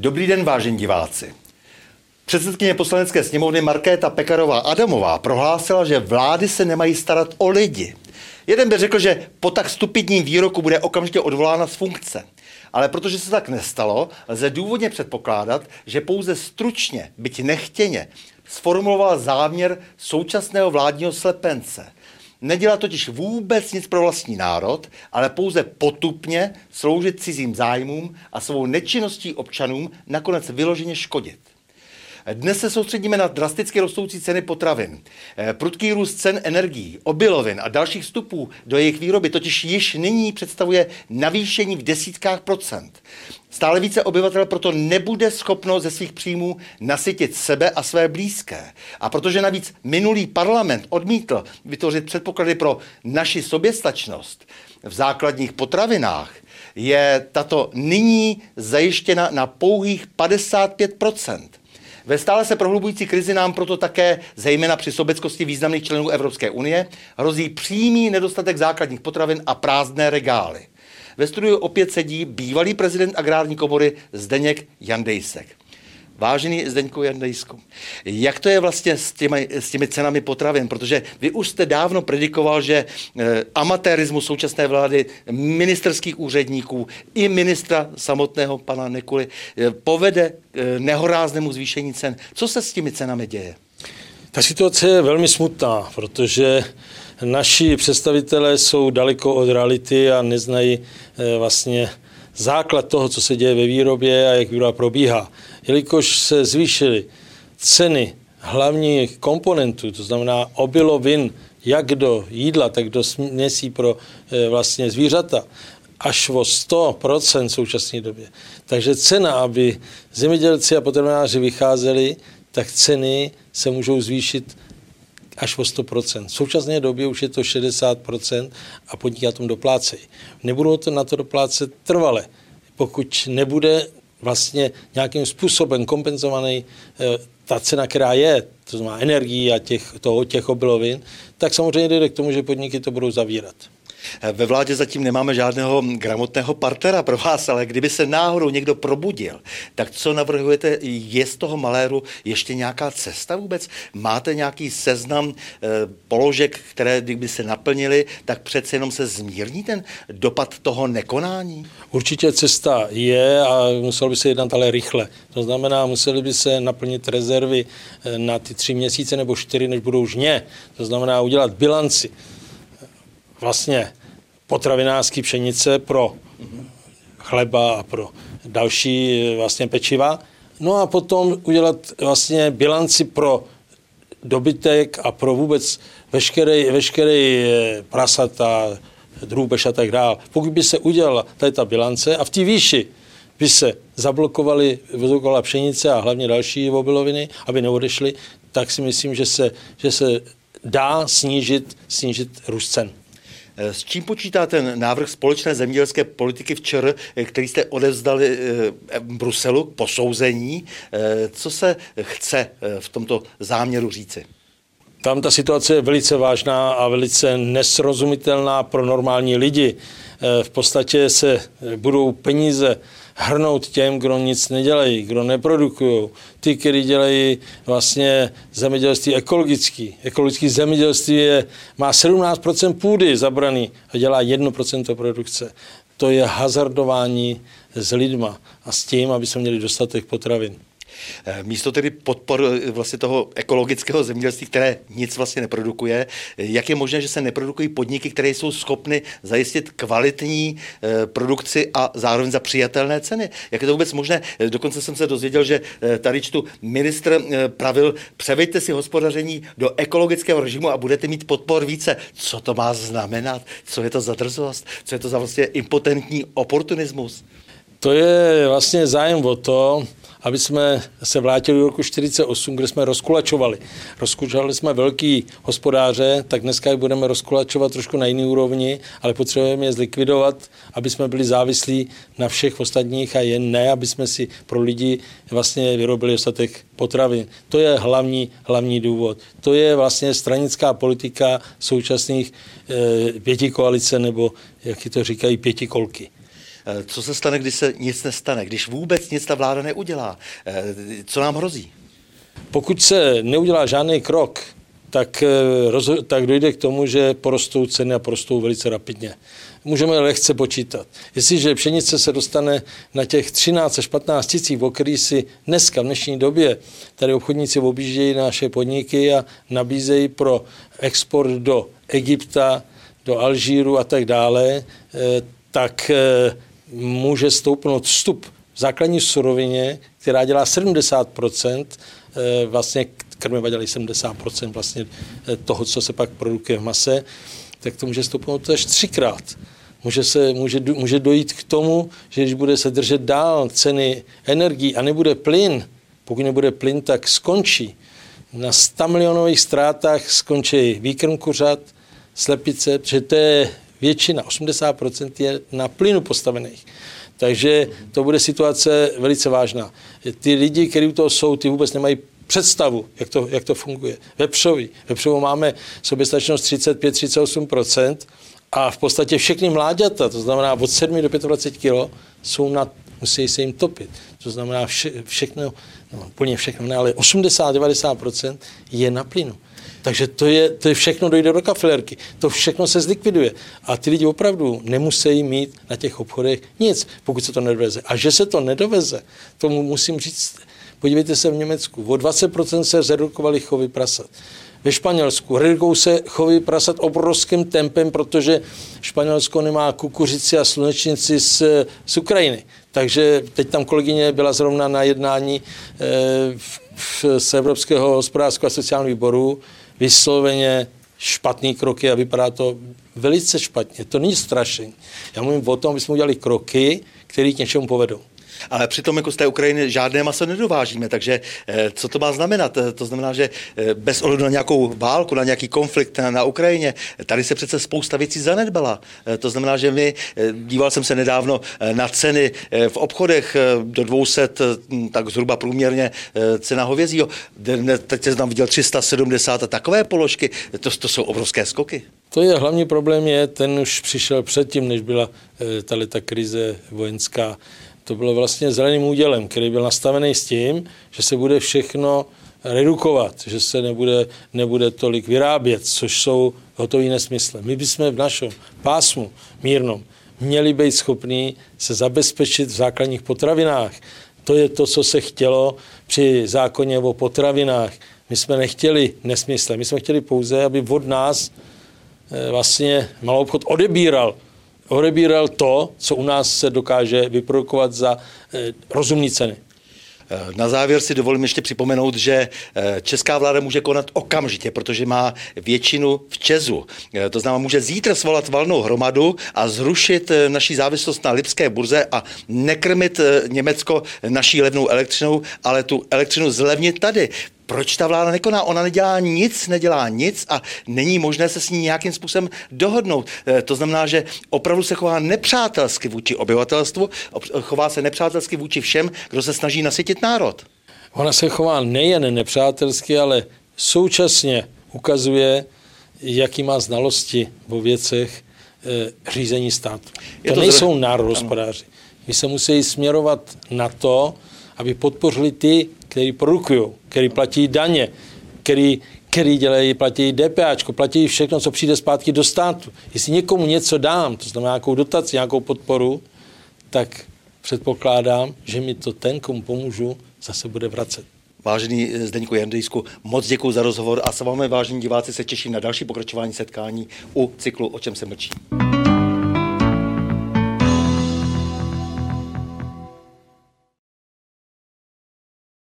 Dobrý den, vážení diváci. Předsedkyně poslanecké sněmovny Markéta Pekarová Adamová prohlásila, že vlády se nemají starat o lidi. Jeden by řekl, že po tak stupidním výroku bude okamžitě odvolána z funkce. Ale protože se tak nestalo, lze důvodně předpokládat, že pouze stručně, byť nechtěně, sformuloval záměr současného vládního slepence – Nedělá totiž vůbec nic pro vlastní národ, ale pouze potupně sloužit cizím zájmům a svou nečinností občanům nakonec vyloženě škodit. Dnes se soustředíme na drasticky rostoucí ceny potravin. Eh, prudký růst cen energií, obilovin a dalších vstupů do jejich výroby totiž již nyní představuje navýšení v desítkách procent. Stále více obyvatel proto nebude schopno ze svých příjmů nasytit sebe a své blízké. A protože navíc minulý parlament odmítl vytvořit předpoklady pro naši soběstačnost v základních potravinách, je tato nyní zajištěna na pouhých 55 ve stále se prohlubující krizi nám proto také, zejména při sobeckosti významných členů Evropské unie, hrozí přímý nedostatek základních potravin a prázdné regály. Ve studiu opět sedí bývalý prezident agrární komory Zdeněk Jandejsek. Vážený Zdeňku Jandejsku, jak to je vlastně s těmi, s těmi cenami potravin? Protože vy už jste dávno predikoval, že eh, amatérismus současné vlády, ministerských úředníků i ministra samotného pana Nekuly eh, povede eh, nehoráznému zvýšení cen. Co se s těmi cenami děje? Ta situace je velmi smutná, protože naši představitelé jsou daleko od reality a neznají eh, vlastně základ toho, co se děje ve výrobě a jak výroba probíhá. Jelikož se zvýšily ceny hlavních komponentů, to znamená obilovin, jak do jídla, tak do směsí pro eh, vlastně zvířata, až o 100% v současné době. Takže cena, aby zemědělci a potravináři vycházeli, tak ceny se můžou zvýšit až o 100%. V současné době už je to 60% a podniky na tom doplácejí. Nebudou to na to doplácet trvale, pokud nebude vlastně nějakým způsobem kompenzovaný eh, ta cena, která je, to znamená energii a těch, toho, těch obilovin, tak samozřejmě jde k tomu, že podniky to budou zavírat. Ve vládě zatím nemáme žádného gramotného partnera pro vás, ale kdyby se náhodou někdo probudil, tak co navrhujete? Je z toho maléru ještě nějaká cesta vůbec? Máte nějaký seznam eh, položek, které kdyby se naplnily, tak přece jenom se zmírní ten dopad toho nekonání? Určitě cesta je a musel by se jednat ale rychle. To znamená, museli by se naplnit rezervy eh, na ty tři měsíce nebo čtyři, než budou žně. To znamená udělat bilanci vlastně potravinářské pšenice pro chleba a pro další vlastně pečiva. No a potom udělat vlastně bilanci pro dobytek a pro vůbec veškerý, veškerý eh, prasata, drůbež a tak dále. Pokud by se udělala tady ta bilance a v té výši by se zablokovaly zablokovala pšenice a hlavně další obiloviny, aby neodešly, tak si myslím, že se, že se dá snížit, snížit růst cen. Eh, s čím počítá ten návrh společné zemědělské politiky včer, eh, který jste odevzdali eh, Bruselu k posouzení? Co se chce v tomto záměru říci? Tam ta situace je velice vážná a velice nesrozumitelná pro normální lidi. V podstatě se budou peníze hrnout těm, kdo nic nedělají, kdo neprodukují. Ty, kteří dělají vlastně zemědělství ekologický. Ekologické zemědělství je, má 17% půdy zabraný a dělá 1% produkce. To je hazardování s lidma a s tím, aby jsme měli dostatek potravin. Eh, místo tedy podpor eh, vlastně toho ekologického zemědělství, které nic vlastně neprodukuje, eh, jak je možné, že se neprodukují podniky, které jsou schopny zajistit kvalitní produkci a zároveň za přijatelné ceny? Jak je to vůbec možné? Dokonce jsem se dozvěděl, že tady čtu ministr pravil, převejte si hospodaření do ekologického režimu a budete mít podpor více. Co to má znamenat? Co je to za drzost? Co je to za vlastně impotentní oportunismus? To je vlastně zájem o to, aby jsme se vrátili do roku 48, kde jsme rozkulačovali. Rozkulačovali jsme velký hospodáře, tak dneska je budeme rozkulačovat trošku na jiný úrovni, ale potřebujeme je zlikvidovat, aby jsme byli závislí na všech ostatních a jen ne, aby jsme si pro lidi vlastně vyrobili dostatek potravin. To je hlavní, hlavní důvod. To je vlastně stranická politika současných e, pěti koalice, nebo jak to říkají, pěti kolky. Eh, co se stane, když se nic nestane, když vůbec nic ta vláda neudělá? Eh, co nám hrozí? Pokud se neudělá žádný krok, tak, eh, tak dojde k tomu, že porostou ceny a porostou velice rapidně. Můžeme lehce počítat. Jestliže pšenice se dostane na těch 13 až 15 tisíc, o který si dneska v dnešní době tady obchodníci objíždějí naše podniky a nabízejí pro export do Egypta, do Alžíru a tak dále, eh, tak eh, může stoupnout vstup v základní surovině, která dělá 70% vlastně krmiva dělají 70% vlastně eh, toho, co se pak produkuje v mase, tak to může stoupnout až třikrát. Může, se, může, může dojít k tomu, že když bude se držet dál ceny energií a nebude plyn, pokud nebude plyn, tak skončí. Na 100 milionových ztrátách skončí výkrm kuřat, slepice, protože to je většina, 80% je na plynu postavených. Takže to bude situace velice vážná. Ty lidi, kteří u toho jsou, ty vůbec nemají představu, jak to, jak to funguje. Vepřový. Vepřovou máme soběstačnost 35-38% a v podstatě všechny mláďata, to znamená od 7 do 25 kg, jsou na, musí se jim topit. To znamená vše, všechno, no, úplně všechno, ne, ale 80-90% je na plynu. Takže to je, to je všechno dojde do kafilerky. To všechno se zlikviduje. A ty lidi opravdu nemusí mít na těch obchodech nic, pokud se to nedoveze. A že se to nedoveze, tomu musím říct, Podívejte se v Německu, o 20% se zredukovaly chovy prasat. Ve Španělsku redukují se chovy prasat obrovským tempem, protože Španělsko nemá kukuřici a slunečnici z, z Ukrajiny. Takže teď tam kolegyně byla zrovna na jednání e, v, v, z Evropského hospodářského a sociálního výboru, vysloveně špatný kroky a vypadá to velice špatně. To není strašení. Já mluvím o tom, aby jsme udělali kroky, které k něčemu povedou. Ale přitom jako z té Ukrajiny žádné maso nedovážíme, takže eh, co to má znamenat? Eh, to znamená, že eh, bez ohledu na nějakou válku, na nějaký konflikt na, Ukrajině, tady se přece spousta věcí zanedbala. To znamená, že my, díval jsem se nedávno na ceny v obchodech do 200, tak zhruba průměrně cena hovězího. Teď jsem tam viděl 370 a takové položky, to, to jsou obrovské skoky. To je hlavní problém, je, ten už přišel předtím, než byla tahle ta krize vojenská to bylo vlastně zeleným údělem, který byl nastavený s tím, že se bude všechno redukovat, že se nebude, nebude tolik vyrábět, což jsou hotový nesmysly. My bychom v našem pásmu mírnom měli být schopní se zabezpečit v základních potravinách. To je to, co se chtělo při zákoně o potravinách. My jsme nechtěli nesmysle, my jsme chtěli pouze, aby od nás eh, vlastně malou obchod odebíral odebíral to, co u nás se dokáže vyprodukovat za eh, rozumní ceny. Eh, na závěr si dovolím ještě připomenout, že eh, česká vláda může konat okamžitě, protože má většinu v Česu. To znamená, může zítra svolat valnou hromadu a zrušit naší závislost na Lipské burze a nekrmit Německo naší levnou elektřinou, ale tu elektřinu zlevnit tady proč ta vláda nekoná? Ona nedělá nic, nedělá nic a není možné se s ní nějakým způsobem dohodnout. Eh, to znamená, že opravdu se chová nepřátelsky vůči obyvatelstvu, chová se nepřátelsky vůči všem, kdo se snaží nasytit národ. Ona se chová nejen nepřátelsky, ale současně ukazuje, jaký má znalosti o věcech e, řízení státu. Je to, to nejsou národospodáři. My se musí směrovat na to, aby podpořili ty, kteří produkují, kteří platí daně, který, který dělají, platí DPAčko, platí všechno, co přijde zpátky do státu. Jestli někomu něco dám, to znamená nějakou dotaci, nějakou podporu, tak předpokládám, že mi to ten, komu pomůžu, zase bude vracet. Vážený Zdeňku Jandejsku, moc děkuji za rozhovor a s vámi, vážení diváci, se těším na další pokračování setkání u cyklu O čem se mlčí.